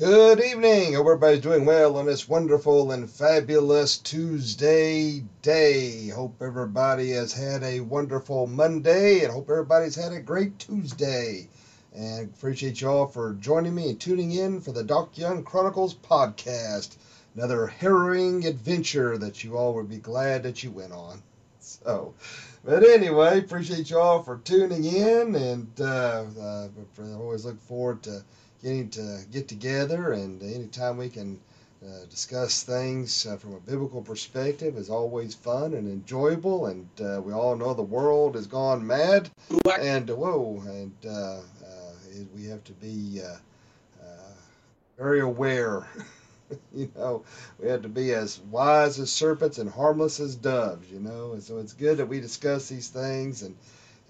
Good evening. Hope everybody's doing well on this wonderful and fabulous Tuesday day. Hope everybody has had a wonderful Monday and hope everybody's had a great Tuesday. And appreciate y'all for joining me and tuning in for the Doc Young Chronicles podcast. Another harrowing adventure that you all would be glad that you went on. So, but anyway, appreciate y'all for tuning in and uh, uh, I always look forward to getting to get together, and anytime we can uh, discuss things uh, from a biblical perspective is always fun and enjoyable. And uh, we all know the world has gone mad, and whoa, and uh, uh, we have to be uh, very aware. you know, we have to be as wise as serpents and harmless as doves. You know, and so it's good that we discuss these things and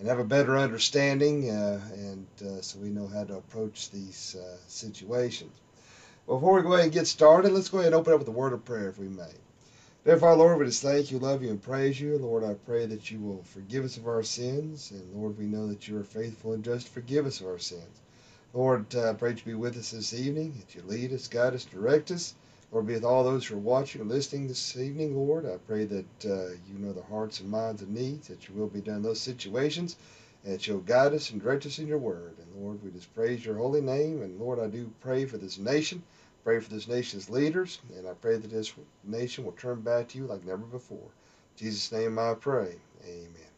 and have a better understanding, uh, and uh, so we know how to approach these uh, situations. Before we go ahead and get started, let's go ahead and open up with a word of prayer, if we may. Therefore, Lord, we just thank you, love you, and praise you. Lord, I pray that you will forgive us of our sins, and Lord, we know that you are faithful and just forgive us of our sins. Lord, I pray that you be with us this evening, that you lead us, guide us, direct us. Lord, be with all those who are watching and listening this evening, Lord. I pray that uh, you know the hearts and minds and needs, that your will be done in those situations, and that you'll guide us and direct us in your word. And Lord, we just praise your holy name. And Lord, I do pray for this nation, pray for this nation's leaders, and I pray that this nation will turn back to you like never before. In Jesus' name I pray. Amen.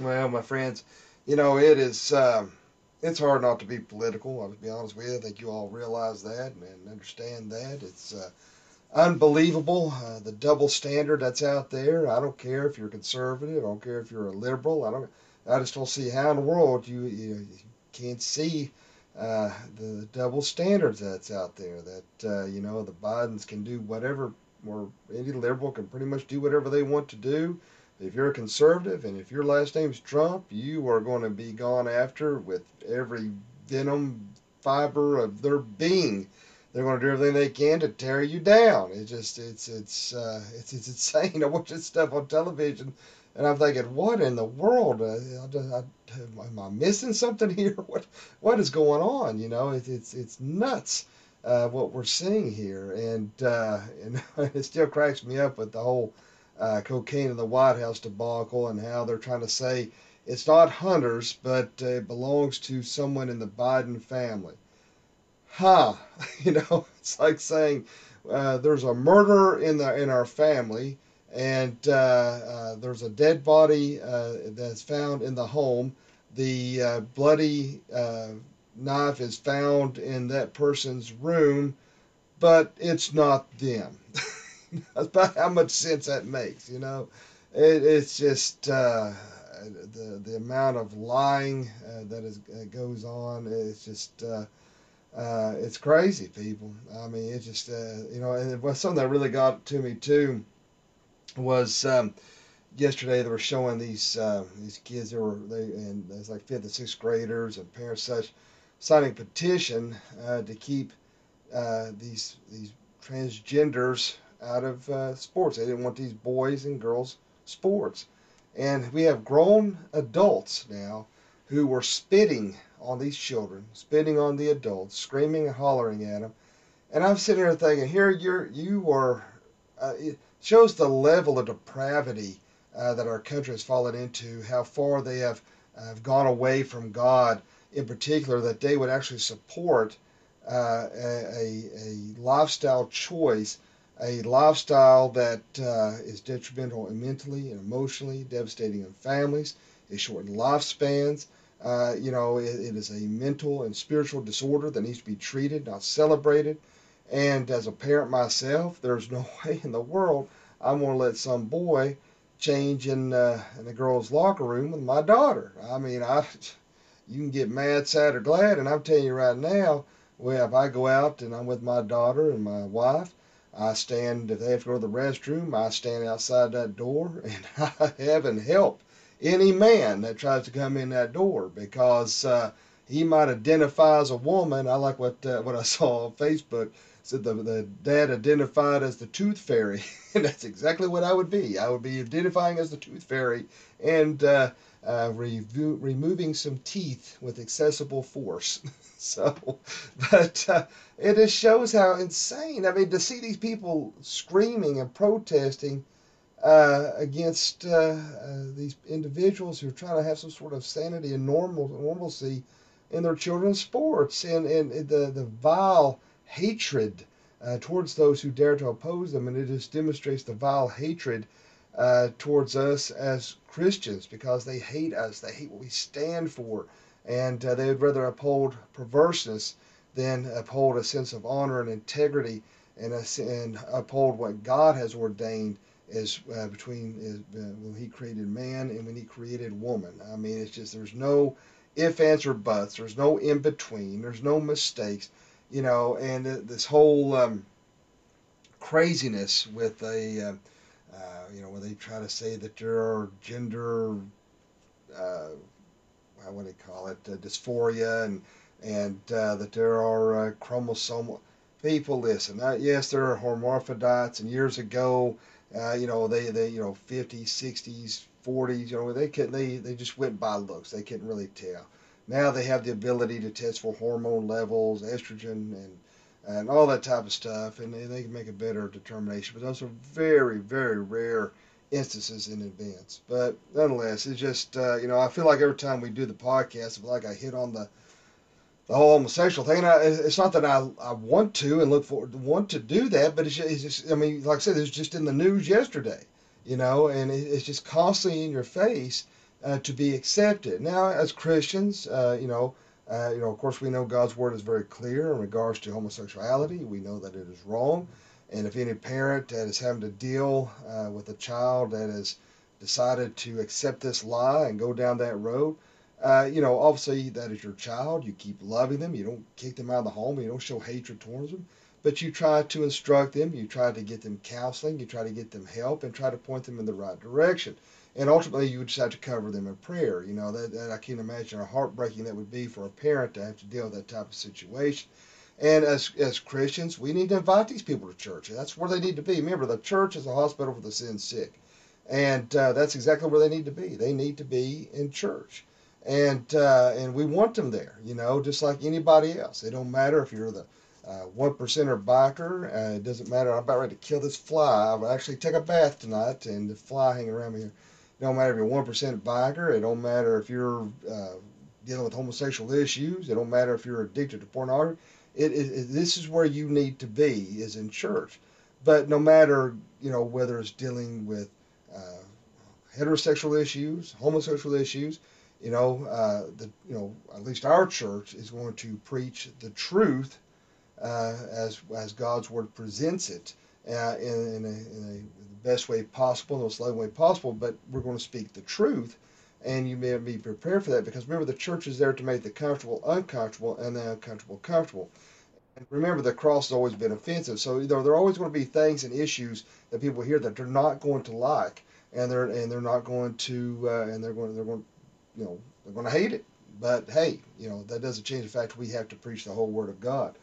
Well, my friends, you know, it is. Um, it's hard not to be political. I'll be honest with you. I think you all realize that and understand that. It's uh, unbelievable uh, the double standard that's out there. I don't care if you're conservative. I don't care if you're a liberal. I don't. I just don't see how in the world you you, can't see uh, the double standards that's out there. That uh, you know the Bidens can do whatever, or any liberal can pretty much do whatever they want to do if you're a conservative and if your last name's Trump, you are going to be gone after with every venom fiber of their being. They're going to do everything they can to tear you down. It's just it's it's uh, it's it's insane. I watch this stuff on television, and I'm thinking, what in the world? Uh, I, I, am I missing something here? What what is going on? You know, it, it's it's nuts. Uh, what we're seeing here, and uh, and it still cracks me up with the whole uh, cocaine in the White House debacle and how they're trying to say it's not Hunter's, but uh, it belongs to someone in the Biden family. Ha! Huh. You know, it's like saying uh, there's a murder in the in our family, and uh, uh, there's a dead body uh, that's found in the home. The bloody knife is found in that person's room, but it's not them. That's about how much sense that makes, you know. It, it's just uh, the the amount of lying uh, that is uh, goes on. It's just uh, uh, it's crazy, people. I mean, it just uh, you know, and it something that really got to me too was. Um, yesterday they were showing these uh, these kids that were they and it's like fifth and sixth graders and parents such signing petition uh, to keep uh, these these transgenders out of uh, sports. They didn't want these boys and girls sports. And we have grown adults now who were spitting on these children, spitting on the adults, screaming and hollering at them. And I'm sitting here thinking, here you're you are. Uh, it shows the level of depravity uh, that our country has fallen into. How far they have have gone away from God, in particular, that they would actually support uh, a, a lifestyle choice a lifestyle that uh, is detrimental mentally and emotionally, devastating on families. It shortens lifespans. Uh, you know, it, it is a mental and spiritual disorder that needs to be treated, not celebrated. And as a parent myself, there's no way in the world I'm going to let some boy change in uh, in a girl's locker room with my daughter. I mean, I you can get mad, sad, or glad, and I'm telling you right now, well, if I go out and I'm with my daughter and my wife, I stand, if they have to go to the restroom, I stand outside that door and I heaven help any man that tries to come in that door because uh, he might identify as a woman. I like what uh, what I saw on Facebook. Said the, the dad identified as the tooth fairy, and that's exactly what I would be. I would be identifying as the tooth fairy and uh, uh, revo- removing some teeth with accessible force. so, but uh, it just shows how insane. I mean, to see these people screaming and protesting uh, against uh, uh, these individuals who are trying to have some sort of sanity and normal normalcy in their children's sports, and and the the vile hatred uh, towards those who dare to oppose them, and it just demonstrates the vile hatred uh, towards us as Christians because they hate us, they hate what we stand for, and uh, they would rather uphold perverseness than uphold a sense of honor and integrity and, a, and uphold what God has ordained as uh, between uh, when He created man and when He created woman. I mean, it's just there's no if, ands, or buts. There's no in between. There's no mistakes, you know. And this whole um, craziness with a, uh, uh, you know, when they try to say that there are gender, uh, what do they call it, uh, dysphoria, and and uh, that there are uh, chromosomal people. Listen, yes, there are hermaphrodites, and years ago, you know, they they you know 50s, 60s, 40s, you know, they could they they just went by looks. They couldn't really tell. Now they have the ability to test for hormone levels, estrogen, and and all that type of stuff, and they, they can make a better determination. But those are very, very rare instances in advance. But nonetheless, it's just uh, you know I feel like every time we do the podcast, like I hit on the the whole homosexual thing. And I, it's not that I, I want to and look forward want to do that, but it's just, it's just I mean, like I said, it was just in the news yesterday you know, and it's just constantly in your face uh, to be accepted. Now, as Christians, uh, you know, uh, you know, of course, we know God's word is very clear in regards to homosexuality. We know that it is wrong, and if any parent that is having to deal uh, with a child that has decided to accept this lie and go down that road, uh, you know, obviously that is your child. You keep loving them. You don't kick them out of the home. You don't show hatred towards them but you try to instruct them, you try to get them counseling, you try to get them help, and try to point them in the right direction. And ultimately, you would just have to cover them in prayer. You know, that, that I can't imagine how heartbreaking that would be for a parent to have to deal with that type of situation. And as, as Christians, we need to invite these people to church. That's where they need to be. Remember, the church is a hospital for the sin sick. And uh, that's exactly where they need to be. They need to be in church. And, uh, and we want them there, you know, just like anybody else. It don't matter if you're the uh, one percenter biker. Uh, it doesn't matter. I'm about ready to kill this fly. I'll actually take a bath tonight, and the fly hanging around me here. It don't matter if you're one percent biker. It don't matter if you're uh, dealing with homosexual issues. It don't matter if you're addicted to pornography. It, it, this is where you need to be is in church. But no matter you know whether it's dealing with uh, heterosexual issues, homosexual issues, you know, uh, the you know at least our church is going to preach the truth uh, as as God's word presents it uh, in, in, a, in a, the best way possible, the most loving way possible. But we're going to speak the truth, and you may be prepared for that because remember the church is there to make the comfortable uncomfortable and the uncomfortable comfortable. And remember the cross has always been offensive, so there are always going to be things and issues that people hear that they're not going to like, and they're and they're not going to uh, and they're going they're going you know they're going to hate it. But hey, you know that doesn't change the fact we have to preach the whole word of God.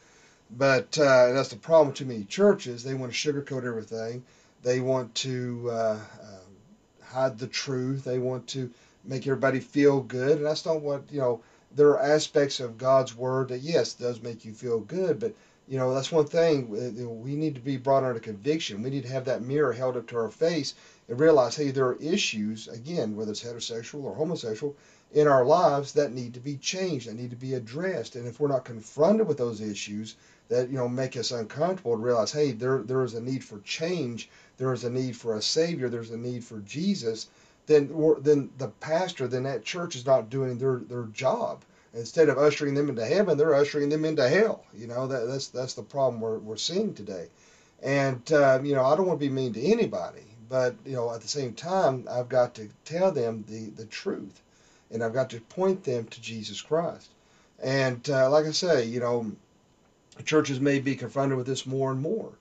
But uh, that's the problem with too many churches. They want to sugarcoat everything. They want to uh, uh, hide the truth. They want to make everybody feel good. And that's not what, you know, there are aspects of God's word that, yes, does make you feel good. But, you know, that's one thing. Uh, we need to be brought under conviction. We need to have that mirror held up to our face and realize, hey, there are issues, again, whether it's heterosexual or homosexual, in our lives that need to be changed, that need to be addressed. And if we're not confronted with those issues, that you know make us uncomfortable to realize, hey, there there is a need for change, there is a need for a savior, there's a need for Jesus. Then then the pastor, then that church is not doing their their job. Instead of ushering them into heaven, they're ushering them into hell. You know that that's that's the problem we're we're seeing today. And uh, you know I don't want to be mean to anybody, but you know at the same time I've got to tell them the the truth, and I've got to point them to Jesus Christ. And uh, like I say, you know churches may be confronted with this more and more.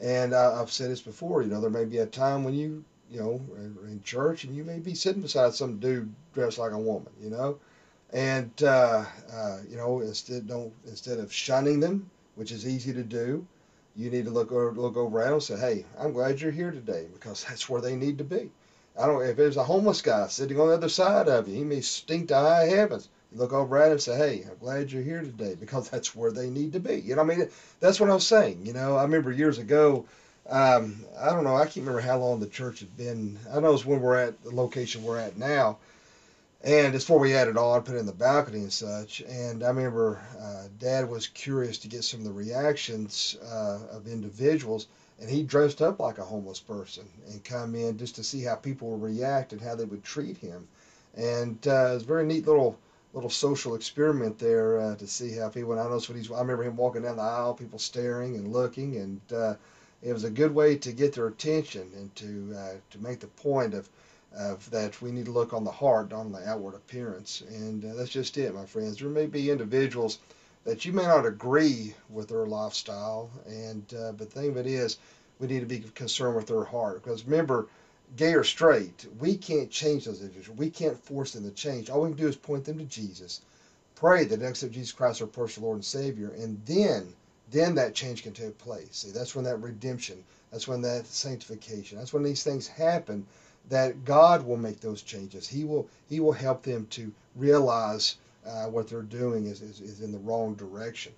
And uh, I've said this before, you know, there may be a time when you, you know, in church and you may be sitting beside some dude dressed like a woman, you know, and uh, uh, you know, instead don't instead of shunning them, which is easy to do, you need to look over, look over and say, hey, I'm glad you're here today because that's where they need to be. I don't if there's a homeless guy sitting on the other side of you, he may stink to high heavens. You look over at them and say, "Hey, I'm glad you're here today," because that's where they need to be. You know, I mean, that's what I was saying. You know, I remember years ago. Um, I don't know. I can't remember how long the church had been. I know it's when we're at the location we're at now, and it's before we added on, put it in the balcony and such. And I remember uh, Dad was curious to get some of the reactions uh, of individuals, and he dressed up like a homeless person and come in just to see how people would react and how they would treat him. And uh, it was a very neat little little social experiment there uh, to see how people. And I noticed what he's. I remember him walking down the aisle, people staring and looking, and uh, it was a good way to get their attention and to uh, to make the point of. Of that we need to look on the heart, not on the outward appearance, and uh, that's just it, my friends. There may be individuals that you may not agree with their lifestyle, and uh, but the thing of it is, we need to be concerned with their heart because remember, gay or straight, we can't change those individuals. We can't force them to change. All we can do is point them to Jesus, pray that they accept Jesus Christ our personal Lord and Savior, and then then that change can take place. See, that's when that redemption, that's when that sanctification, that's when these things happen. That God will make those changes. He will He will help them to realize uh, what they're doing is, is, is in the wrong direction.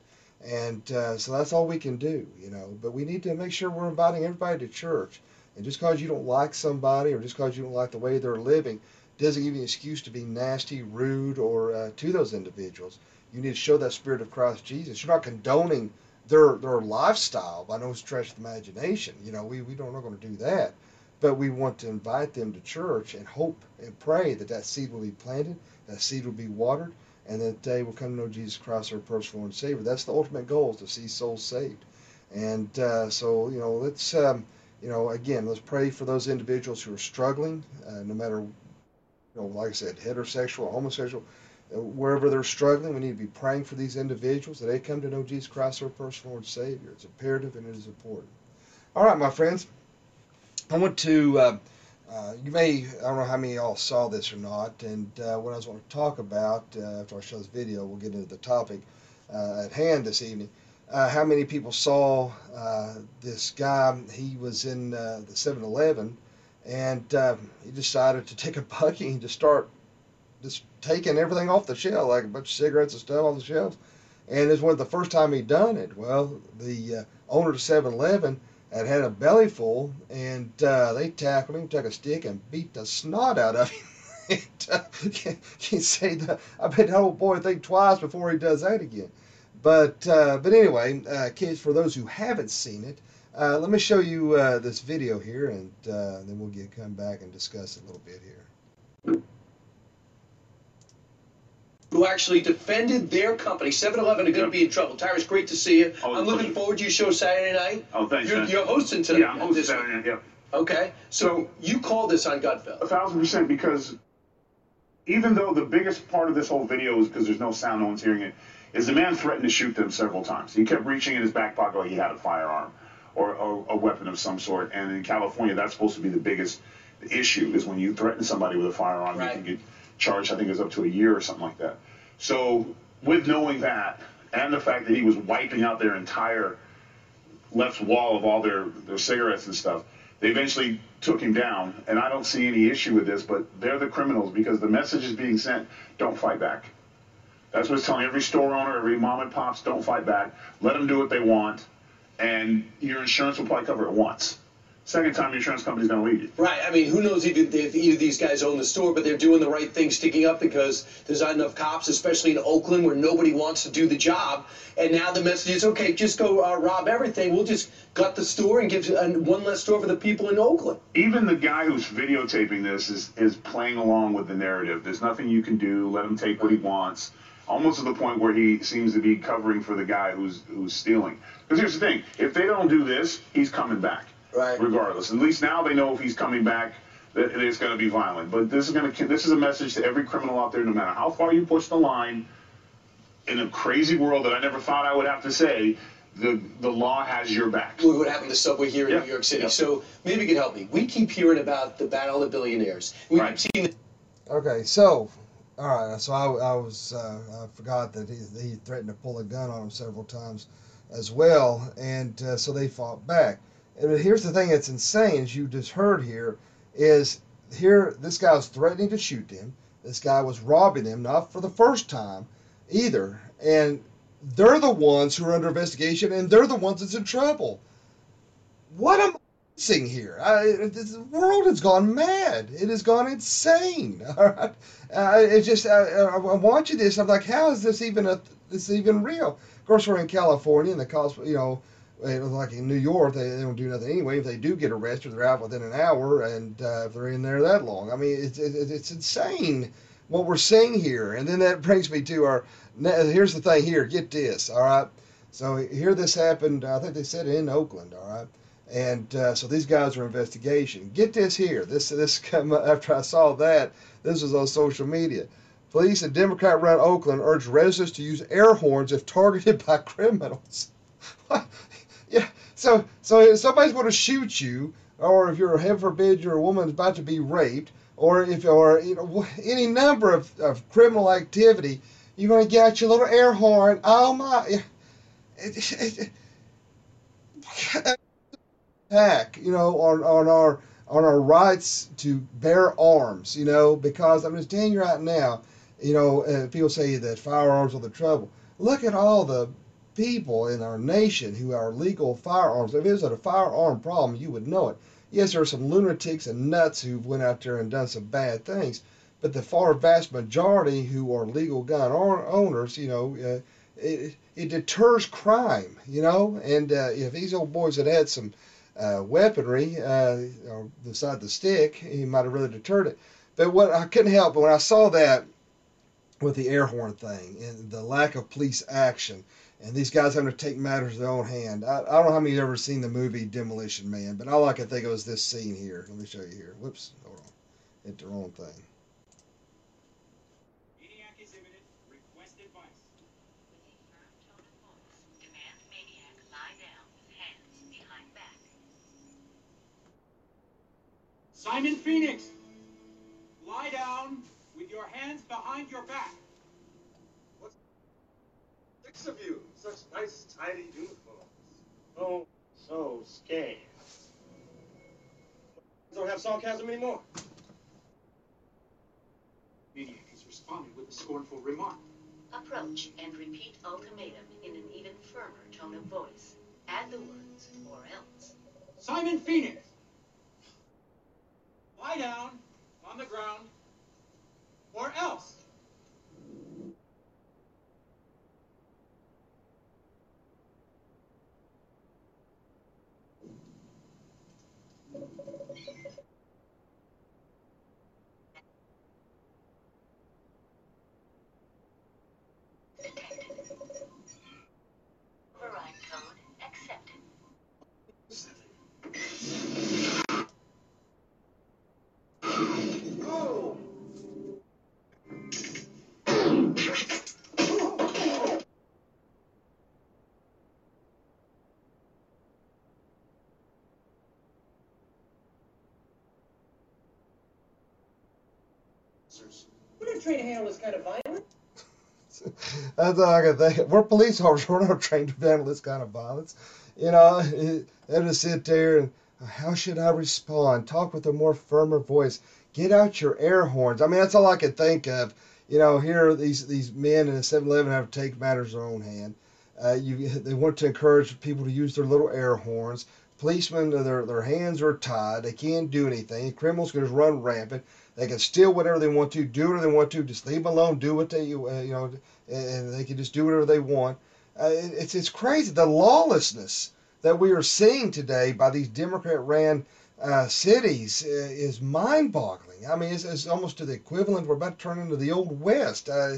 And uh, so that's all we can do, you know. But we need to make sure we're inviting everybody to church. And just because you don't like somebody or just because you don't like the way they're living doesn't give you an excuse to be nasty, rude, or uh, to those individuals. You need to show that spirit of Christ Jesus. You're not condoning their their lifestyle by no stretch of the imagination. You know, we, we don't, we're going to do that. But we want to invite them to church and hope and pray that that seed will be planted, that seed will be watered, and that they will come to know Jesus Christ, our personal Lord and Savior. That's the ultimate goal, is to see souls saved. And uh, so, you know, let's, um, you know, again, let's pray for those individuals who are struggling, uh, no matter, you know, like I said, heterosexual, homosexual, wherever they're struggling, we need to be praying for these individuals that they come to know Jesus Christ, our personal Lord Savior. It's imperative and it is important. All right, my friends, I want to. Uh, uh, you may, I don't know how many of y'all saw this or not, and uh, what I was going to talk about uh, after I show this video, we'll get into the topic uh, at hand this evening. Uh, how many people saw this guy? He was in the 7 Eleven and he decided to take a bucket and just start just taking everything off the shelf, like a bunch of cigarettes and stuff off the shelves. And it was the first time he'd done it. Well, the owner of 7 Eleven had had a belly full, and uh, they tackled him, took a stick, and beat the snot out of him. and, uh, can, can say that? I bet that old boy think twice before he does that again. But uh, but anyway, uh, kids, for those who haven't seen it, uh, let me show you uh, this video here, and then we'll get come back and discuss it a little bit here who actually defended their company. 7-Eleven are going to be in trouble. Tyrus, great to see you. Oh, I'm looking pleasure. forward to your show Saturday night. Oh, thanks. You're, you're hosting tonight. yeah, I'm hosting Saturday night. Yeah, Okay, so, So- you called this on Gutfeld. a thousand percent. Because even though the biggest part of this whole video is because there's no sound, no one's hearing it, is the man threatened to shoot them several times. He kept reaching in his back pocket like he had a firearm or, or a weapon of some sort. And in California, that's supposed to be the biggest issue is when you threaten somebody with a firearm, Right. you can get charged. I think it was up to a year or something like that. So with knowing that and the fact that he was wiping out their entire left wall of all their, their cigarettes and stuff. They eventually took him down, and I don't see any issue with this, but they're the criminals because the message is being sent don't fight back. That's what it's telling every store owner, every mom and pops don't fight back. Let them do what they want, and your insurance will probably cover it once. Second time, your insurance company's going to leave you. Right, I mean, who knows if, if either of these guys own the store, but they're doing the right thing, sticking up because there's not enough cops, especially in Oakland where nobody wants to do the job. And now the message is, okay, just go uh, rob everything. We'll just gut the store and give uh, one less store for the people in Oakland. even the guy who's videotaping this is, is playing along with the narrative. There's nothing you can do. Let him take what he wants. Almost to the point where he seems to be covering for the guy who's who's stealing. Because here's the thing: if they don't do this, he's coming back, Right. regardless. At least now they know if he's coming back, that it's going to be violent. But this is going to this is a message to every criminal out there, no matter how far you push the line. In a crazy world that I never thought I would have to say, the the law has your back. Look what happened to Subway here in Yeah, New York City. yeah. So maybe you can help me. We keep hearing about the battle of the billionaires. We Right. keep seeing Okay, so all right, so I, I was uh, I forgot that he, he threatened to pull a gun on him several times as well, and uh, so they fought back. And here's the thing that's insane, as you just heard here, is here this guy was threatening to shoot them. this guy was robbing them, not for the first time either. And they're the ones who are under investigation, and they're the ones that's in trouble. What am I missing here? I, this world has gone mad. It has gone insane. All right, uh, it's just I, I'm watching this. I'm like, how is this even a this even real? Of course, we're in California, and the cost, you know, like in New York, they, they don't do nothing anyway. If they do get arrested, they're out within an hour, and uh, if they're in there that long, I mean, it's it, it's insane what we're seeing here. And then that brings me to our. Here's the thing. Here, get this. All right. So here, this happened. I think they said in Oakland. All right. And uh, so these guys are investigation. Get this here. This this come after I saw that. This was on social media. Police in Democrat-run Oakland urge residents to use air horns if targeted by criminals. yeah. So so if somebody's going to shoot you, or if you're heaven forbid you're a woman about to be raped, or if or you know any number of, of criminal activity, you're going to get out your little air horn. Oh my! Attack, you know, on on our on our rights to bear arms, you know, because I'm just telling you right now, you know, uh, people say that firearms are the trouble. Look at all the people in our nation who are legal firearms. If it was a firearm problem, you would know it. Yes, there are some lunatics and nuts who've went out there and done some bad things, but the far vast majority who are legal gun owners, you know, uh, it, it deters crime, you know. And uh, if these old boys had had some uh, weaponry uh, beside the stick, he might have really deterred it. But what I couldn't help, but when I saw that with the air horn thing and the lack of police action, and these guys having to take matters in their own hand. I, I don't know how many of you ever seen the movie Demolition Man, but all I can think of is this scene here. Let me show you here. Whoops, hold on. Hit the wrong thing. Maniac exhibited. Request advice. Demand maniac lie down with hands behind back. Simon Phoenix, lie down with your hands behind your back. What's Six of you, such nice, tidy uniforms. Oh, so scared. Don't have sarcasm anymore. Maniac has responded with a scornful remark. Approach and repeat ultimatum in an even firmer tone of voice. Add the words, or else. Simon Phoenix! Lie down on the ground, or else. Override code accepted. Oh! We didn't train to handle this kind of violence. That's all I can think. We're police officers. We're not trained to handle this kind of violence. You know, they just sit there and how should I respond? Talk with a more firmer voice. Get out your air horns. I mean, that's all I can think of. You know, here these these men in a 7-Eleven have to take matters in their own hand. Uh, you, they want to encourage people to use their little air horns. Policemen, their their hands are tied. They can't do anything. Criminals can just run rampant. They can steal whatever they want to, do whatever they want to. Just leave them alone. Do what they, uh, you know, and they can just do whatever they want. Uh, it's it's crazy the lawlessness that we are seeing today by these Democrat-ran uh, cities uh, is mind-boggling. I mean, it's, it's, almost to the equivalent. We're about to turn into the old west. Uh,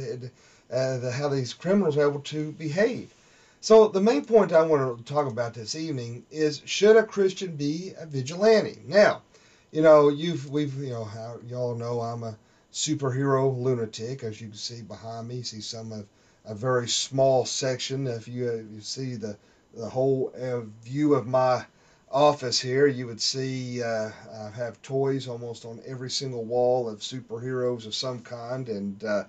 uh, the, how these criminals are able to behave. So the main point I want to talk about this evening is: Should a Christian be a vigilante? Now, you know, you've we've you know how y'all know I'm a superhero lunatic, as you can see behind me. See some of a very small section. If you, uh, you see the the whole uh, view of my office here, you would see uh, I have toys almost on every single wall of superheroes of some kind, and uh,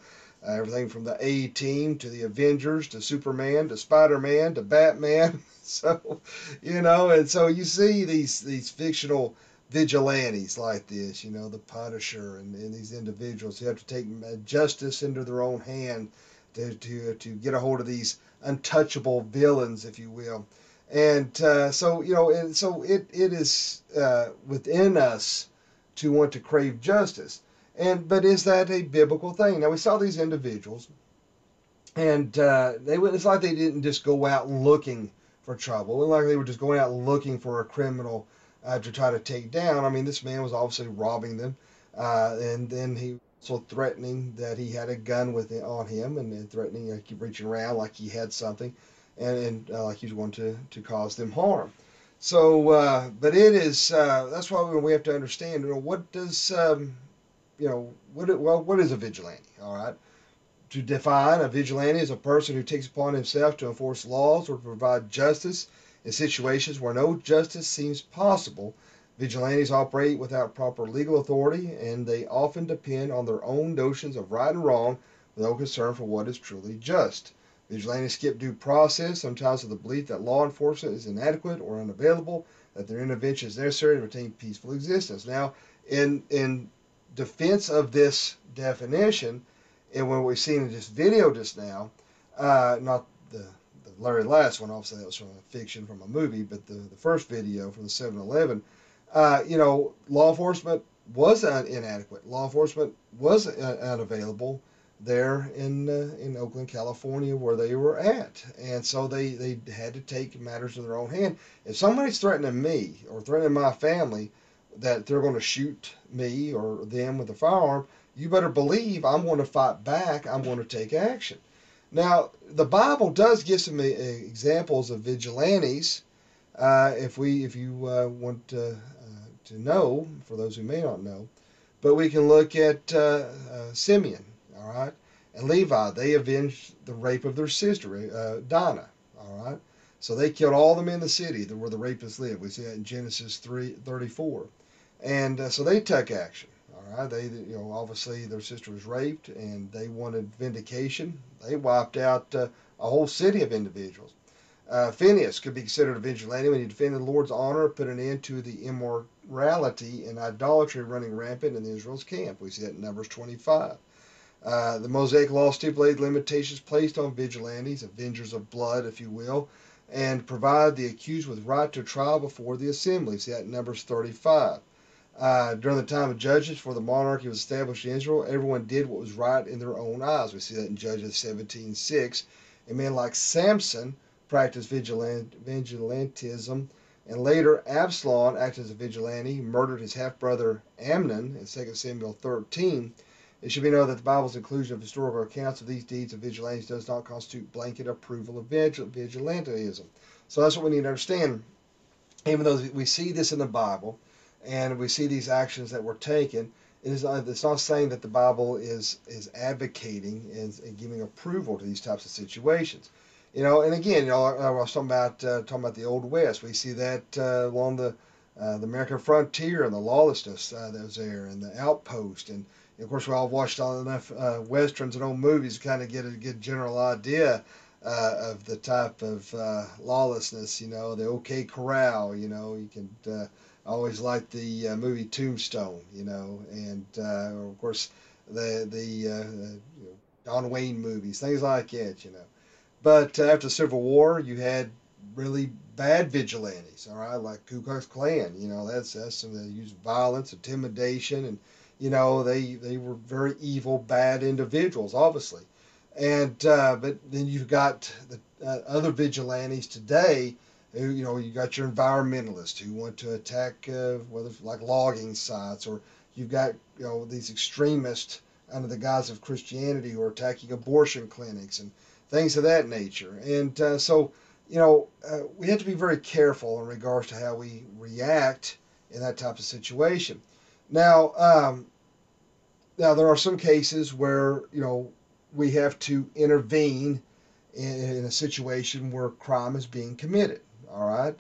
everything from the A Team to the Avengers to Superman to Spider Man to Batman. so, you know, and so you see these these fictional vigilantes like this, you know, the Punisher and, and these individuals who have to take justice into their own hand to, to, to get a hold of these untouchable villains, if you will. And uh, so, you know, and so it, it is uh, within us to want to crave justice. And but is that a biblical thing? Now we saw these individuals, and uh, they went. it's like they didn't just go out looking for trouble. It like they were just going out looking for a criminal uh, to try to take down. I mean, this man was obviously robbing them, uh, and then he also threatening that he had a gun with it on him, and, and threatening to keep reaching around like he had something, and, and uh, like he was going to to cause them harm. So, uh, but it is uh, that's why we have to understand. You know, what does um, you know what? Well, what is a vigilante? All right. To define a vigilante is a person who takes upon himself to enforce laws or provide justice in situations where no justice seems possible. Vigilantes operate without proper legal authority, and they often depend on their own notions of right and wrong with no concern for what is truly just. Vigilantes skip due process, sometimes with the belief that law enforcement is inadequate or unavailable, that their intervention is necessary to maintain peaceful existence. Now, in in defense of this definition, and what we've seen in this video just now, uh, not the Larry Last one, obviously that was from a fiction from a movie, but the, the first video from the 7 Eleven, uh, you know, law enforcement was inadequate. Law enforcement was unavailable there in uh, in Oakland, California, where they were at, and so they they had to take matters in their own hand. If somebody's threatening me or threatening my family that they're going to shoot me or them with a firearm, you better believe I'm going to fight back. I'm going to take action. Now, the Bible does give some uh, examples of vigilantes. Uh, if we, if you uh, want to, uh, to know, for those who may not know, but we can look at uh, uh, Simeon all right? And Levi, they avenged the rape of their sister, Dinah, all right? So they killed all the men in the city where the rapists lived. We see that in Genesis 3, 34. And so they took action, all right? They, you know, obviously their sister was raped and they wanted vindication. They wiped out uh, a whole city of individuals. Uh, Phineas could be considered a vigilante when he defended the Lord's honor, put an end to the immorality and idolatry running rampant in the Israel's camp. We see that in Numbers 25. Uh, the Mosaic Law stipulated limitations placed on vigilantes, avengers of blood, if you will, and provide the accused with right to trial before the assembly. See that in Numbers 35. Uh, during the time of Judges, before the monarchy was established in Israel, everyone did what was right in their own eyes. We see that in Judges 17:6. A man like Samson practiced vigilant, vigilantism, and later Absalom acted as a vigilante, murdered his half brother Amnon in 2 Samuel 13 it should be noted that the Bible's inclusion of historical accounts of these deeds of vigilantes does not constitute blanket approval of vigilantism. So that's what we need to understand. Even though we see this in the Bible and we see these actions that were taken, it is not, it's not saying that the Bible is is advocating and, and giving approval to these types of situations. You know, and again, you know, I was talking about uh, talking about the Old West. We see that uh, along the uh, the American frontier and the lawlessness uh, that was there, and the outpost, and of course, we all watched all enough uh, westerns and old movies to kind of get a good general idea uh, of the type of uh, lawlessness. You know, the OK Corral. You know, you can uh, always liked the uh, movie Tombstone. You know, and uh, of course the the uh, you know, John Wayne movies, things like that. You know, but after the Civil War, you had really bad vigilantes. All right, like Ku Klux Klan. You know, that's that's some that use violence, intimidation, and you know they they were very evil, bad individuals, obviously. And uh, but then you've got the uh, other vigilantes today. You know, you got your environmentalists who want to attack uh, whether like logging sites, or you've got you know these extremists under the guise of Christianity who are attacking abortion clinics and things of that nature. And uh, so, you know, uh, we have to be very careful in regards to how we react in that type of situation. Now, um, now there are some cases where you know we have to intervene in, in a situation where crime is being committed. All right.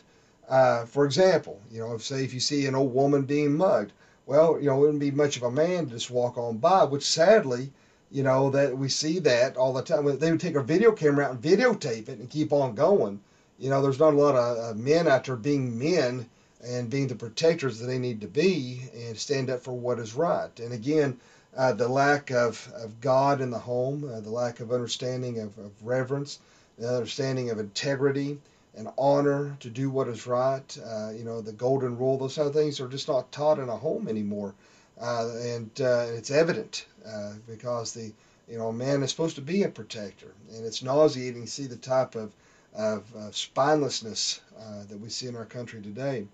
Uh, for example, you know, if say if you see an old woman being mugged, well, you know, it wouldn't be much of a man to just walk on by. Which sadly, you know, that we see that all the time. They would take a video camera out and videotape it and keep on going. You know, there's not a lot of uh, men out there being men and being the protectors that they need to be and stand up for what is right. And again, uh, the lack of, of God in the home, uh, the lack of understanding of, of reverence, the understanding of integrity and honor to do what is right, uh, you know, the golden rule, those kind of things are just not taught in a home anymore. Uh, and uh, it's evident uh, because the you know man is supposed to be a protector, and it's nauseating to see the type of of, of spinelessness that we see in our country today.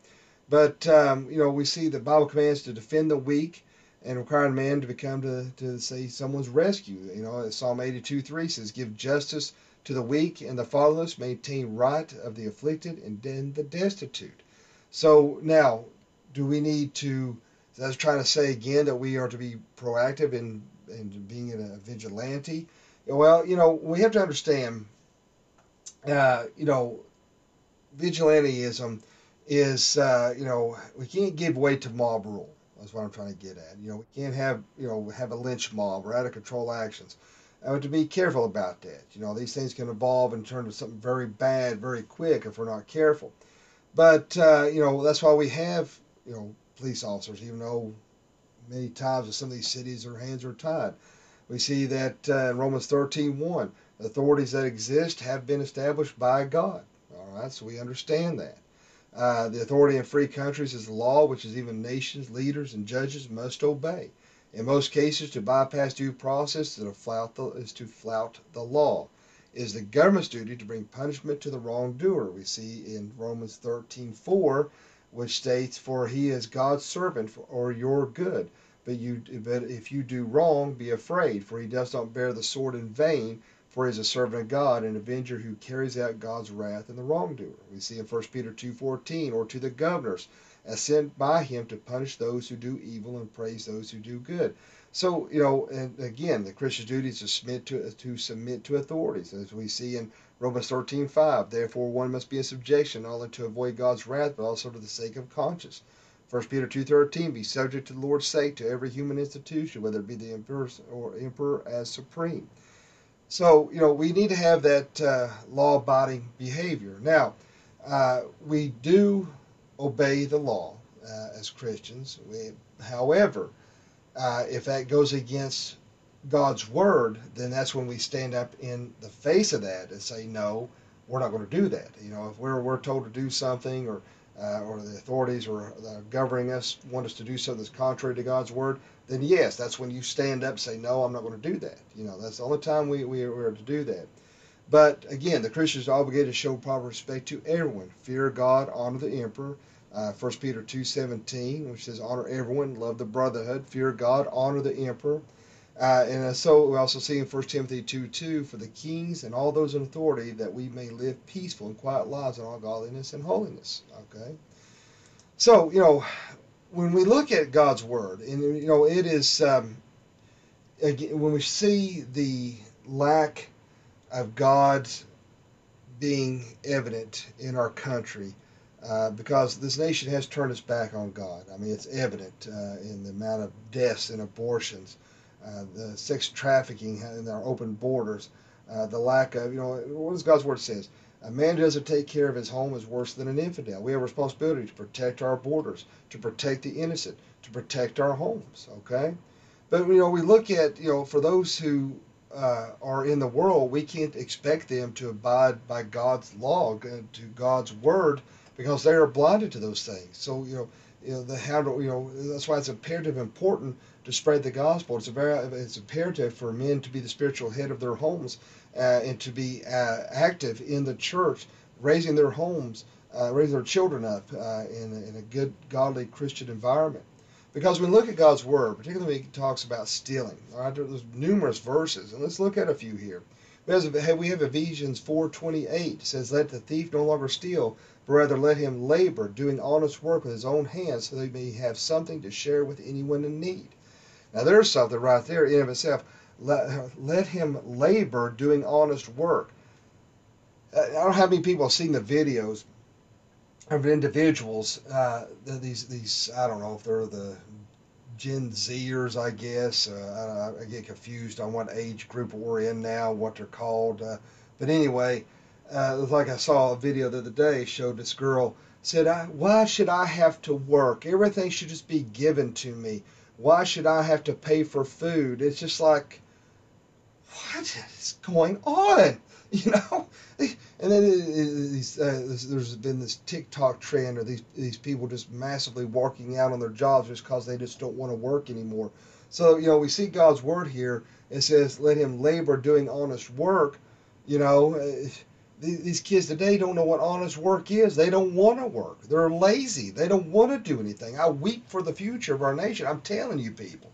But um, you know, we see the Bible commands to defend the weak and requiring man to become to, to say someone's rescue. You know, Psalm 82 3 says, Give justice to the weak and the fatherless, maintain right of the afflicted and then the destitute. So now, do we need to, that's trying to say again that we are to be proactive in, in being in a vigilante? Well, you know, we have to understand, uh, you know, vigilanteism is, uh, you know, we can't give way to mob rule. That's what I'm trying to get at. You know, we can't have, you know, have a lynch mob or out of control actions. Have to be careful about that. You know, these things can evolve and turn to something very bad very quick if we're not careful. But, uh, you know, that's why we have, you know, police officers, even though many times in some of these cities their hands are tied. We see that uh, in Romans 13 1, authorities that exist have been established by God. All right, so we understand that. Uh, the authority in free countries is the law, which is even nations, leaders, and judges must obey. In most cases, to bypass due process is to flout the, is to flout the law. It is the government's duty to bring punishment to the wrongdoer. We see in Romans 13:4, which states, "For he is God's servant for, or your good." But you, but if you do wrong, be afraid, for he does not bear the sword in vain, for he is a servant of God, an avenger who carries out God's wrath in the wrongdoer. We see in 1 Peter 2.14, or to the governors, as sent by him to punish those who do evil and praise those who do good. So, you know, and again, the Christian's duty is to submit to, to submit to authorities, as we see in Romans 13.5. Therefore, one must be in subjection, not only to avoid God's wrath, but also to the sake of conscience. 1 Peter 2.13, be subject to the Lord's sake to every human institution, whether it be the emperor or emperor as supreme. So, you know, we need to have that uh, law abiding behavior. Now, uh, we do obey the law uh, as Christians. We, however, uh, if that goes against God's word, then that's when we stand up in the face of that and say, no, we're not going to do that. You know, if we're, we're told to do something or uh, or the authorities or uh, governing us want us to do something that's contrary to God's word, then yes, that's when you stand up and say, no, I'm not going to do that. You know, that's the only time we, we are to do that. But again, the Christian is obligated to show proper respect to everyone. Fear God, honor the emperor. Uh, 1 Peter 2.17, which says, honor everyone, love the brotherhood, fear God, honor the emperor. Uh, and uh, so we also see in 1 Timothy 2 2 for the kings and all those in authority that we may live peaceful and quiet lives in all godliness and holiness. Okay? So, you know, when we look at God's Word, and, you know, it is, um, again, when we see the lack of God being evident in our country, uh, because this nation has turned its back on God. I mean, it's evident uh, in the amount of deaths and abortions uh, the sex trafficking in our open borders, uh, the lack of, you know, what does God's word says? A man who doesn't take care of his home is worse than an infidel. We have a responsibility to protect our borders, to protect the innocent, to protect our homes. Okay, but you know we look at you know for those who uh, are in the world, we can't expect them to abide by God's law, to God's word, because they are blinded to those things. So you know, you know the how do you know that's why it's imperative important to spread the gospel. It's, very, it's imperative for men to be the spiritual head of their homes uh, and to be uh, active in the church, raising their homes, uh, raising their children up uh, in, in a good, godly Christian environment. Because when we look at God's Word, particularly when He talks about stealing, all right, there's numerous verses, and let's look at a few here. We have Ephesians 4.28. It says, Let the thief no longer steal, but rather let him labor, doing honest work with his own hands, so that he may have something to share with anyone in need. Now there's something right there in of itself. Let, let him labor doing honest work. I don't know how many people have seen the videos of individuals. Uh, these these I don't know if they're the Gen Zers, I guess. Uh, I, I, get confused on what age group we're in now, what they're called. Uh, but anyway, uh, like I saw a video the other day showed this girl said, I, "Why should I have to work? Everything should just be given to me. Why should I have to pay for food?" It's just like, what is going on? You know, and then it, it, these, uh, there's been this TikTok trend of these these people just massively walking out on their jobs just because they just don't want to work anymore. So you know, we see God's word here. It says, "Let him labor doing honest work." You know, uh, these kids today don't know what honest work is. They don't want to work. They're lazy. They don't want to do anything. I weep for the future of our nation. I'm telling you, people.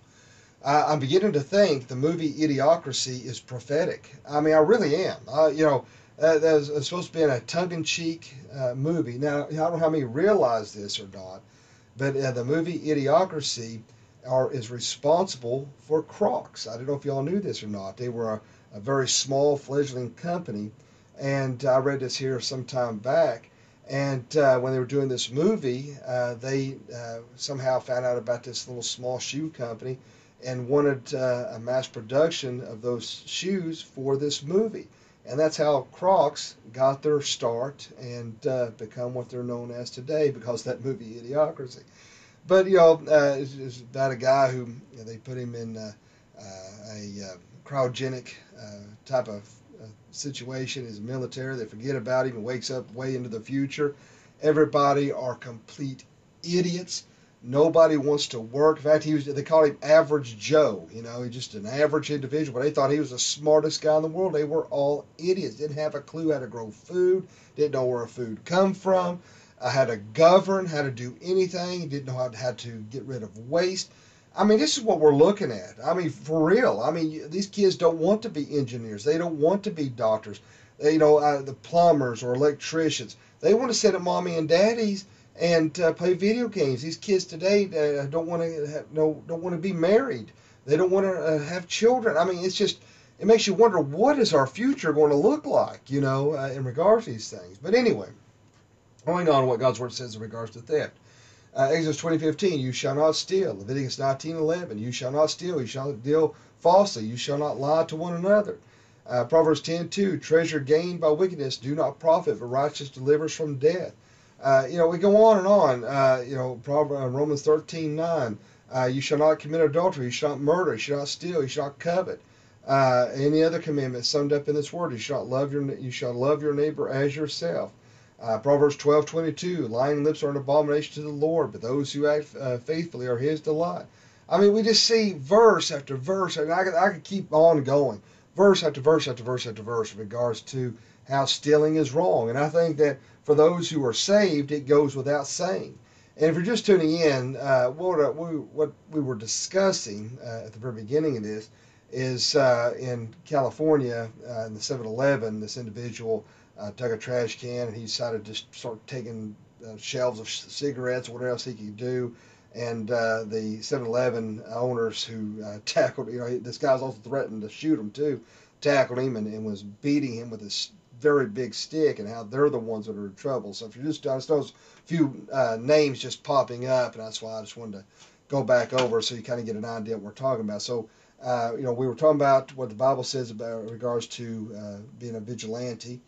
I'm beginning to think the movie Idiocracy is prophetic. I mean, I really am. Uh, you know, uh, was it's supposed to be in a tongue-in-cheek uh, movie. Now, I don't know how many realize this or not, but uh, the movie Idiocracy are, is responsible for Crocs. I don't know if y'all knew this or not. They were a, a very small fledgling company, and I read this here some time back. And uh, when they were doing this movie, uh, they uh, somehow found out about this little small shoe company and wanted a mass production of those shoes for this movie. And that's how Crocs got their start and uh, become what they're known as today because that movie Idiocracy. But you know, uh, it's, it's about a guy who you know, they put him in uh, uh, a uh, cryogenic uh, type of situation. He's military. They forget about him. He wakes up way into the future. Everybody are complete idiots. Nobody wants to work. In fact, he was they called him Average Joe. You know, he's just an average individual. But they thought he was the smartest guy in the world. They were all idiots. Didn't have a clue how to grow food. Didn't know where food come from. Uh, how to govern. How to do anything. Didn't know how, how to get rid of waste. I mean, this is what we're looking at. I mean, for real. I mean, these kids don't want to be engineers. They don't want to be doctors. They, you know, uh, the plumbers or electricians. They want to sit at mommy and daddy's and uh, play video games. These kids today uh, don't want to no don't want to be married. They don't want to uh, have children. I mean, it's just it makes you wonder what is our future going to look like, you know, uh, in regards to these things. But anyway, going on what God's word says in regards to theft. Uh, Exodus 20:15, you shall not steal. Leviticus 19:11, you shall not steal. You shall deal falsely. You shall not lie to one another. Uh, Proverbs 10:2, treasure gained by wickedness do not profit, but righteousness delivers from death. Uh, you know, we go on and on. Uh, you know, Proverbs, uh, Romans 13 9. Uh, you shall not commit adultery. You shall not murder. You shall not steal. You shall not covet. Uh, any other commandment summed up in this word. You shall love your you shall love your neighbor as yourself. Proverbs 12 22. Lying lips are an abomination to the Lord, but those who act faithfully are His delight. I mean, we just see verse after verse, and I could, I could keep on going, verse after verse after verse after verse in regards to how stealing is wrong. And I think that for those who are saved, it goes without saying. And if you're just tuning in, uh, what, we, what we were discussing uh, at the very beginning of this is uh, in California, uh, in the 7 Eleven, this individual uh, took a trash can and he decided to start taking uh, shelves of cigarettes or whatever else he could do. And the 7 Eleven owners who tackled, you know, this guy's also threatened to shoot him too, tackled him and, and was beating him with his very big stick and how they're the ones that are in trouble. So if you're just, just those few uh, names just popping up, and that's why I just wanted to go back over so you kind of get an idea what we're talking about. So, uh, you know, we were talking about what the Bible says about regards to uh, being a vigilante,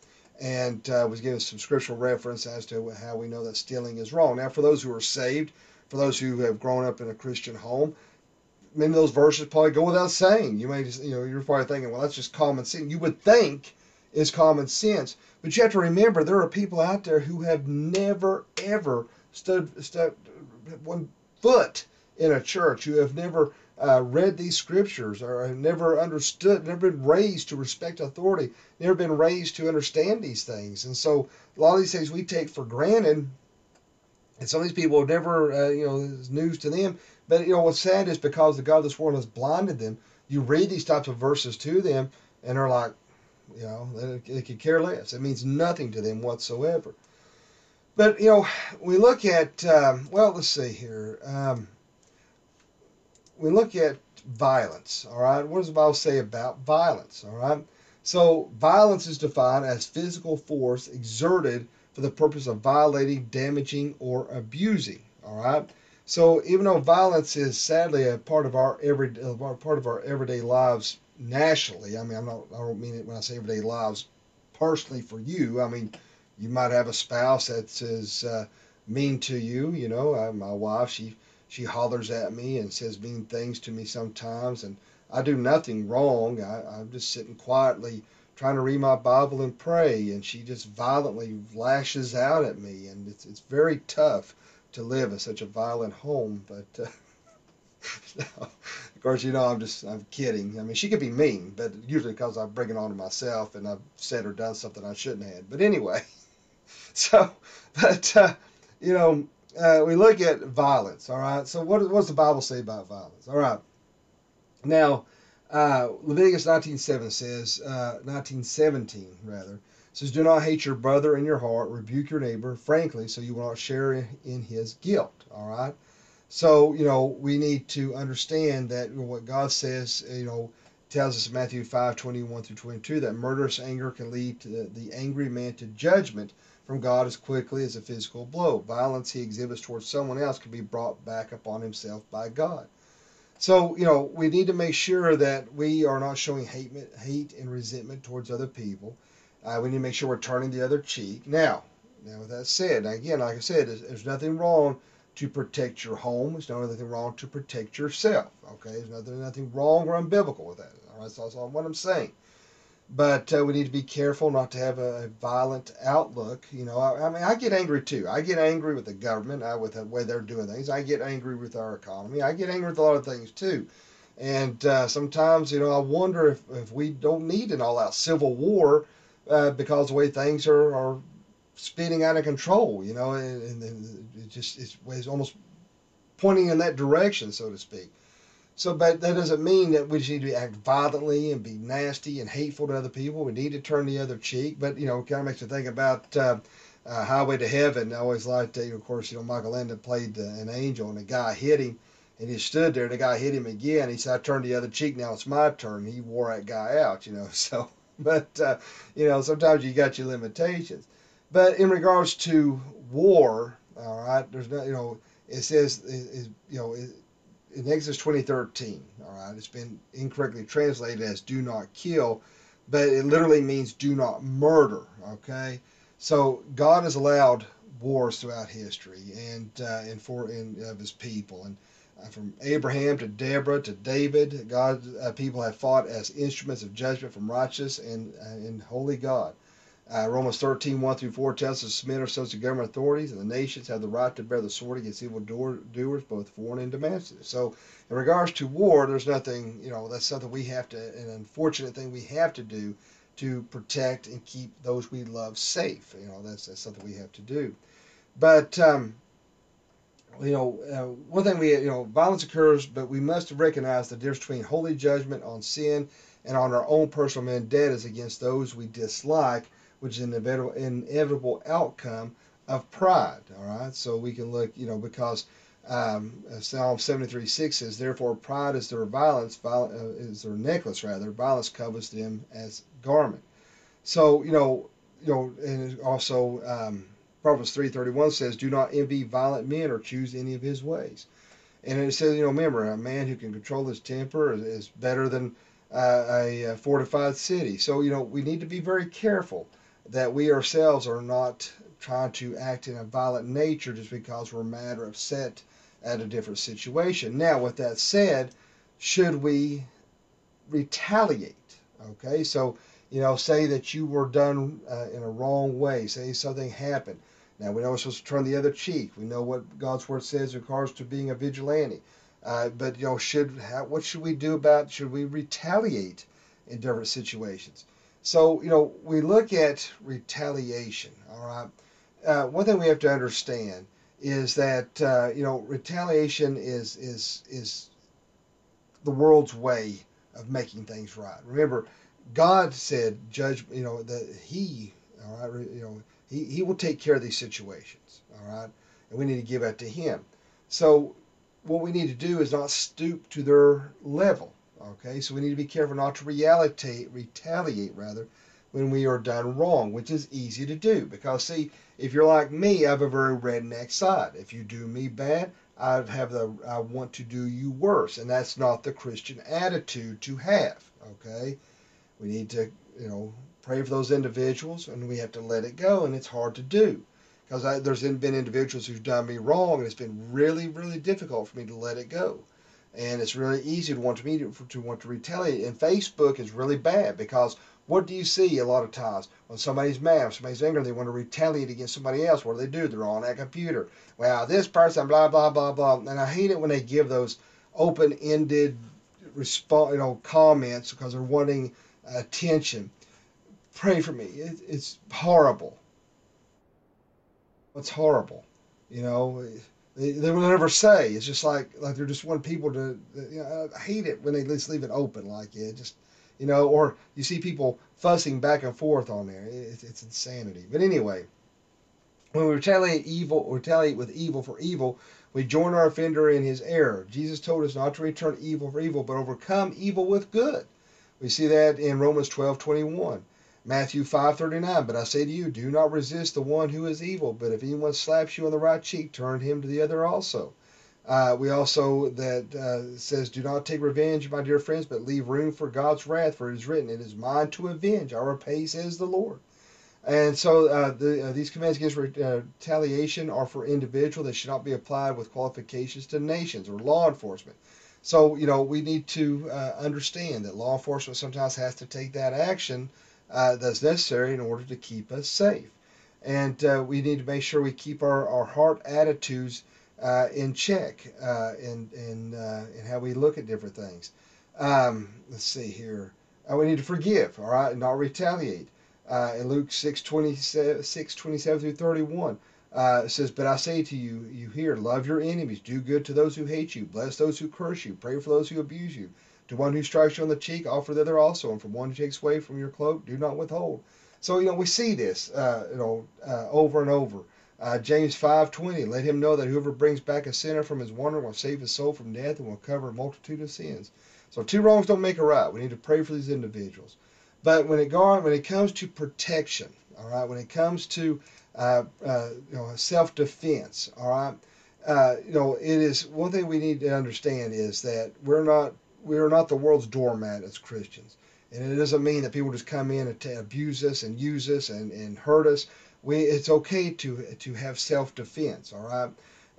and uh, was giving some scriptural reference as to how we know that stealing is wrong. Now, for those who are saved, for those who have grown up in a Christian home, many of those verses probably go without saying. You may just, you know, you're probably thinking, well, that's just common sense. You would think is common sense. But you have to remember there are people out there who have never ever stood, stood one foot in a church, who have never uh, read these scriptures or have never understood, never been raised to respect authority, never been raised to understand these things. And so a lot of these things we take for granted, and some of these people have never, uh, you know, it's news to them. But you know what's sad is because the God of this world has blinded them. You read these types of verses to them, and they're like, you know, they, they could care less. It means nothing to them whatsoever. But, you know, we look at, um, well, let's see here. Um, we look at violence, all right? What does the Bible say about violence, all right? So, violence is defined as physical force exerted for the purpose of violating, damaging, or abusing, all right? So, even though violence is sadly a part of our every part of our everyday lives nationally. I mean, I'm not. I don't mean it when I say everyday lives personally for you. I mean, you might have a spouse that's as uh, mean to you. You know, uh, my wife, she she hollers at me and says mean things to me sometimes, and I do nothing wrong. I, I'm just sitting quietly trying to read my Bible and pray, and she just violently lashes out at me, and it's it's very tough to live in such a violent home. But uh, of course, you know, I'm just I'm kidding. I mean, she could be mean, but usually because I bring it on to myself and I've said or done something I shouldn't have. But anyway, so but uh, you know, uh, we look at violence. All right. So what does the Bible say about violence? All right. Now uh, Leviticus 19:7 says, uh, 1917 rather, says, "Do not hate your brother in your heart. Rebuke your neighbor frankly, so you will not share in his guilt." All right. So you know we need to understand that what God says, you know, tells us in Matthew 5:21 through 22 that murderous anger can lead the, the angry man to judgment from God as quickly as a physical blow. Violence he exhibits towards someone else can be brought back upon himself by God. So, you know, we need to make sure that we are not showing hate, hate and resentment towards other people. Uh, we need to make sure we're turning the other cheek. Now, now with that said, again, like I said, there's, there's nothing wrong to protect your home. There's nothing wrong to protect yourself. Okay, there's nothing, nothing wrong or unbiblical with that. All right, so that's all what I'm saying but uh, we need to be careful not to have a, a violent outlook. You know, I, I, mean, I get angry too. I get angry with the government, I, with the way they're doing things. I get angry with our economy. I get angry with a lot of things too. And uh, sometimes, you know, I wonder if, if we don't need an all-out civil war uh, because the way things are, are spinning out of control. You know, and, and it just it's, it's almost pointing in that direction, so to speak. So, but that doesn't mean that we need to act violently and be nasty and hateful to other people. We need to turn the other cheek. But you know, kind of makes me think about uh, uh, Highway to Heaven. I always liked, uh, of course, you know, Michael Landon played uh, an angel, and the guy hit him, and he stood there. The guy hit him again. He said, "I turned the other cheek. Now it's my turn." He wore that guy out, you know. So, but uh, you know, sometimes you got your limitations. But in regards to war, all right, there's no, you know, it says, you know. It, in Exodus 2013. All right, it's been incorrectly translated as "do not kill," but it literally means "do not murder." Okay, so God has allowed wars throughout history and uh, and for in of His people and. Uh, from Abraham to Deborah to David, God uh, people have fought as instruments of judgment from righteous and uh, and holy God. Uh, Romans 13, 1 through 4 tells us to submit ourselves to government authorities, and the nations have the right to bear the sword against evil doers, both foreign and domestic. So, in regards to war, there's nothing, you know, that's something we have to, an unfortunate thing we have to do to protect and keep those we love safe. You know, that's, that's something we have to do. But, um, you know, uh, one thing we, you know, violence occurs, but we must recognize the difference between holy judgment on sin and on our own personal vendettas against those we dislike which is an inevitable, inevitable outcome of pride. All right, so we can look, you know, because um, Psalm 73 6 says, Therefore, pride is their violence, violence uh, is their necklace, rather. Violence covers them as garment. So, you know, you know, and also um, Proverbs 3:31 says, "Do not envy violent men or choose any of his ways." And it says, you know, remember, a man who can control his temper is, is better than uh, a fortified city. So, you know, we need to be very careful that we ourselves are not trying to act in a violent nature just because we're mad or upset at a different situation. Now, with that said, should we retaliate? Okay, so you know, say that you were done uh, in a wrong way, say something happened. Now we know we're supposed to turn the other cheek. We know what God's word says in regards to being a vigilante. Uh, but you know, should how, what should we do about? Should we retaliate in different situations? So, you know, we look at retaliation, all right? Uh, one thing we have to understand is that, uh, you know, retaliation is, is, is the world's way of making things right. Remember, God said, judge, you know, that He, all right, you know, He, he will take care of these situations, all right? And we need to give that to Him. So, what we need to do is not stoop to their level. Okay, so we need to be careful not to retaliate, retaliate rather, when we are done wrong, which is easy to do. Because see, if you're like me, I have a very redneck side. If you do me bad, I have the I want to do you worse, and that's not the Christian attitude to have. Okay, we need to you know pray for those individuals, and we have to let it go, and it's hard to do because there's been individuals who've done me wrong, and it's been really, really difficult for me to let it go. And it's really easy to want to me to, want to retaliate. And Facebook is really bad because what do you see a lot of times when somebody's mad, somebody's angry, they want to retaliate against somebody else? What do they do? They're on that computer. Well, this person, blah blah blah blah. And I hate it when they give those open-ended response, you know, comments because they're wanting attention. Pray for me. It, it's horrible. It's horrible. You know, they, will never say. It's just like like they're just want people to. You know, I hate it when they just leave it open like it. Just you know, or you see people fussing back and forth on there. It, it's insanity. But anyway, when we retaliate evil, retaliate with evil for evil, we join our offender in his error. Jesus told us not to return evil for evil, but overcome evil with good. We see that in Romans 12:21. Matthew 5:39, but I say to you, do not resist the one who is evil, but if anyone slaps you on the right cheek, turn him to the other also. Uh, we also that uh, says, do not take revenge, my dear friends, but leave room for God's wrath, for it is written, it is mine to avenge. I repay, says the Lord. And so uh, the, uh, these commands against retaliation are for individual. They should not be applied with qualifications to nations or law enforcement. So, you know, we need to uh, understand that law enforcement sometimes has to take that action uh, that's necessary in order to keep us safe. And uh, we need to make sure we keep our, our heart attitudes uh, in check uh, in, in, uh, in how we look at different things. Um, let's see here. Uh, we need to forgive, all right, and not retaliate. in Luke 6 27, 6, 27 through 31, it says, But I say to you, you hear, love your enemies, do good to those who hate you, bless those who curse you, pray for those who abuse you. To one who strikes you on the cheek, offer the other also, and from one who takes away from your cloak, do not withhold. So you know we see this, uh, you know, uh, over and over. Uh, James five twenty, let him know that whoever brings back a sinner from his wandering will save his soul from death and will cover a multitude of sins. So two wrongs don't make a right. We need to pray for these individuals. But when it go, when it comes to protection, all right, when it comes to uh, uh, you know self defense, all right, uh, you know it is one thing we need to understand is that we're not we are not the world's doormat as Christians. And it doesn't mean that people just come in and abuse us and use us and, and hurt us. We, it's okay to to have self defense, all right?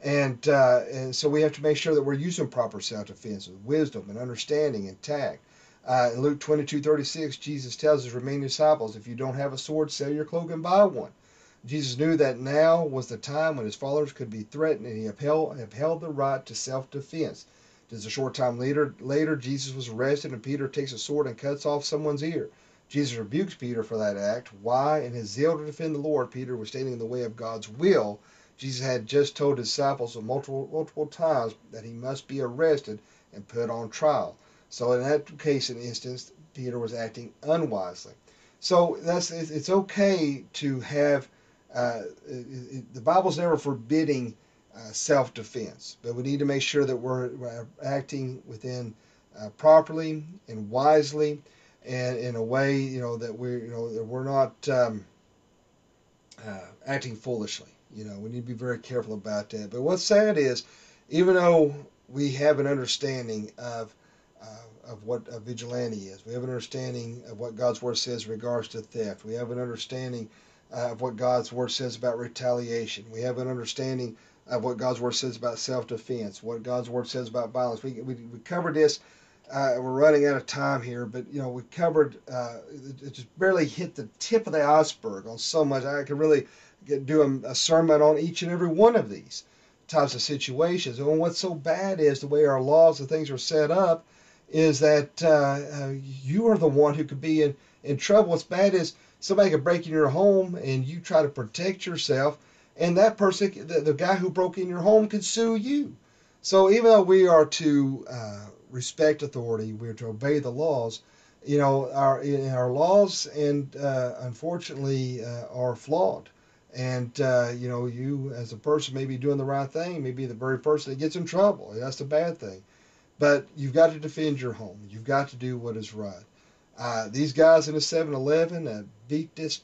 And uh, and so we have to make sure that we're using proper self defense with wisdom and understanding and tact. Uh, in Luke 22 36, Jesus tells his remaining disciples, If you don't have a sword, sell your cloak and buy one. Jesus knew that now was the time when his followers could be threatened, and he upheld, upheld the right to self defense. Just a short time later, later, Jesus was arrested, and Peter takes a sword and cuts off someone's ear. Jesus rebukes Peter for that act. Why? In his zeal to defend the Lord, Peter was standing in the way of God's will. Jesus had just told his disciples multiple, multiple times that he must be arrested and put on trial. So in that case, in instance, Peter was acting unwisely. So that's it's okay to have. Uh, the Bible's never forbidding uh, self defense. But we need to make sure that we're, we're acting within uh, properly and wisely and in a way, you know, that we're, you know, that we're not um, uh, acting foolishly. You know, we need to be very careful about that. But what's sad is, even though we have an understanding of uh, of what a vigilante is, we have an understanding of what God's word says regards to theft. We have an understanding uh, of what God's word says about retaliation. We have an understanding of what God's word says about self-defense, what God's word says about violence. We, we, we covered this. Uh, we're running out of time here, but you know we covered. Uh, it just barely hit the tip of the iceberg on so much. I could really get, do a, a sermon on each and every one of these types of situations. And what's so bad is the way our laws and things are set up is that uh, uh, you are the one who could be in, in trouble. What's bad is somebody could break in your home and you try to protect yourself and that person, the, the guy who broke in your home, could sue you. So even though we are to uh, respect authority, we are to obey the laws. You know, our our laws and uh, unfortunately uh, are flawed. And uh, you know, you as a person may be doing the right thing, may be the very person that gets in trouble. That's the bad thing. But you've got to defend your home. You've got to do what is right. Uh, these guys in the 7-Eleven that beat this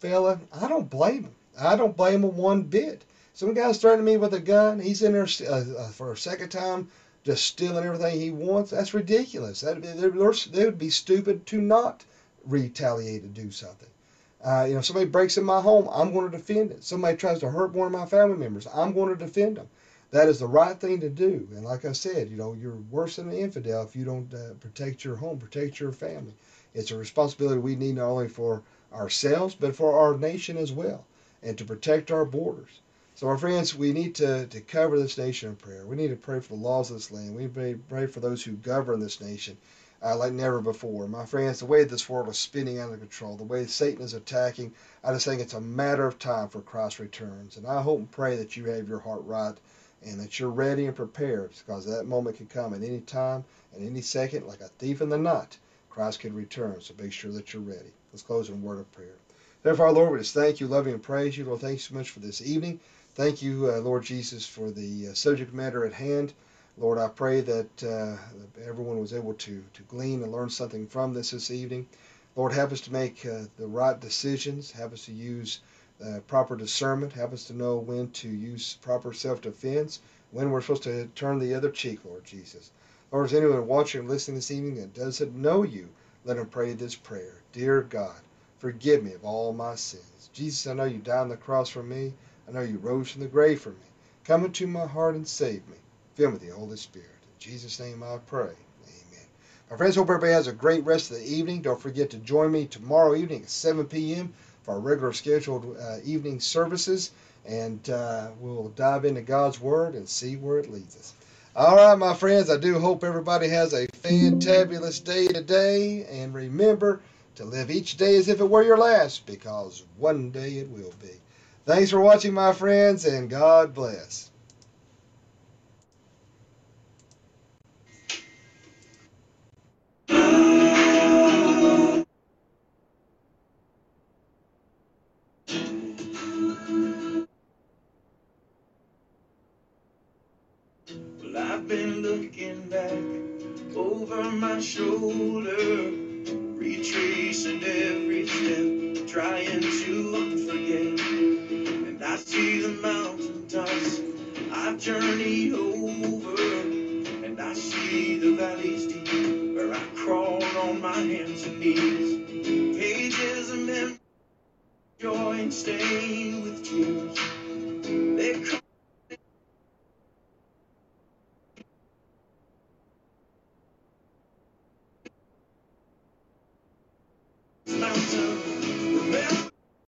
fella, I don't blame them. I don't blame him one bit. Some guy's threatening me with a gun. He's in there uh, uh, for a second time, just stealing everything he wants. That's ridiculous. That they would be stupid to not retaliate to do something. Uh, you know, somebody breaks in my home, I'm going to defend it. Somebody tries to hurt one of my family members, I'm going to defend them. That is the right thing to do. And like I said, you know, you're worse than an infidel if you don't uh, protect your home, protect your family. It's a responsibility we need not only for ourselves, but for our nation as well, and to protect our borders. So, our friends, we need to, to cover this nation in prayer. We need to pray for the laws of this land. We need to pray for those who govern this nation uh, like never before. My friends, the way this world is spinning out of control, the way Satan is attacking, I just think it's a matter of time for Christ returns. And I hope and pray that you have your heart right and that you're ready and prepared because that moment can come at any time, at any second, like a thief in the night. Christ could return, so make sure that you're ready. Let's close in a word of prayer. Therefore, Lord, we just thank you, love you, and praise you. Lord, thank you so much for this evening. Thank you, uh, Lord Jesus, for the uh, subject matter at hand. Lord, I pray that uh, everyone was able to, to glean and learn something from this this evening. Lord, help us to make uh, the right decisions. Help us to use uh, proper discernment. Help us to know when to use proper self defense, when we're supposed to turn the other cheek, Lord Jesus. Lord, is anyone watching or listening this evening that doesn't know you, let them pray this prayer. Dear God, forgive me of all my sins. Jesus, I know you died on the cross for me. I know you rose from the grave for me. Come into my heart and save me. Fill me with the Holy Spirit. In Jesus' name I pray. Amen. My friends, hope everybody has a great rest of the evening. Don't forget to join me tomorrow evening at 7 p.m. for our regular scheduled uh, evening services. And uh, we'll dive into God's Word and see where it leads us. All right, my friends, I do hope everybody has a fantabulous day today. And remember to live each day as if it were your last, because one day it will be. Thanks for watching, my friends, and God bless. Well, I've been looking back over my shoulder,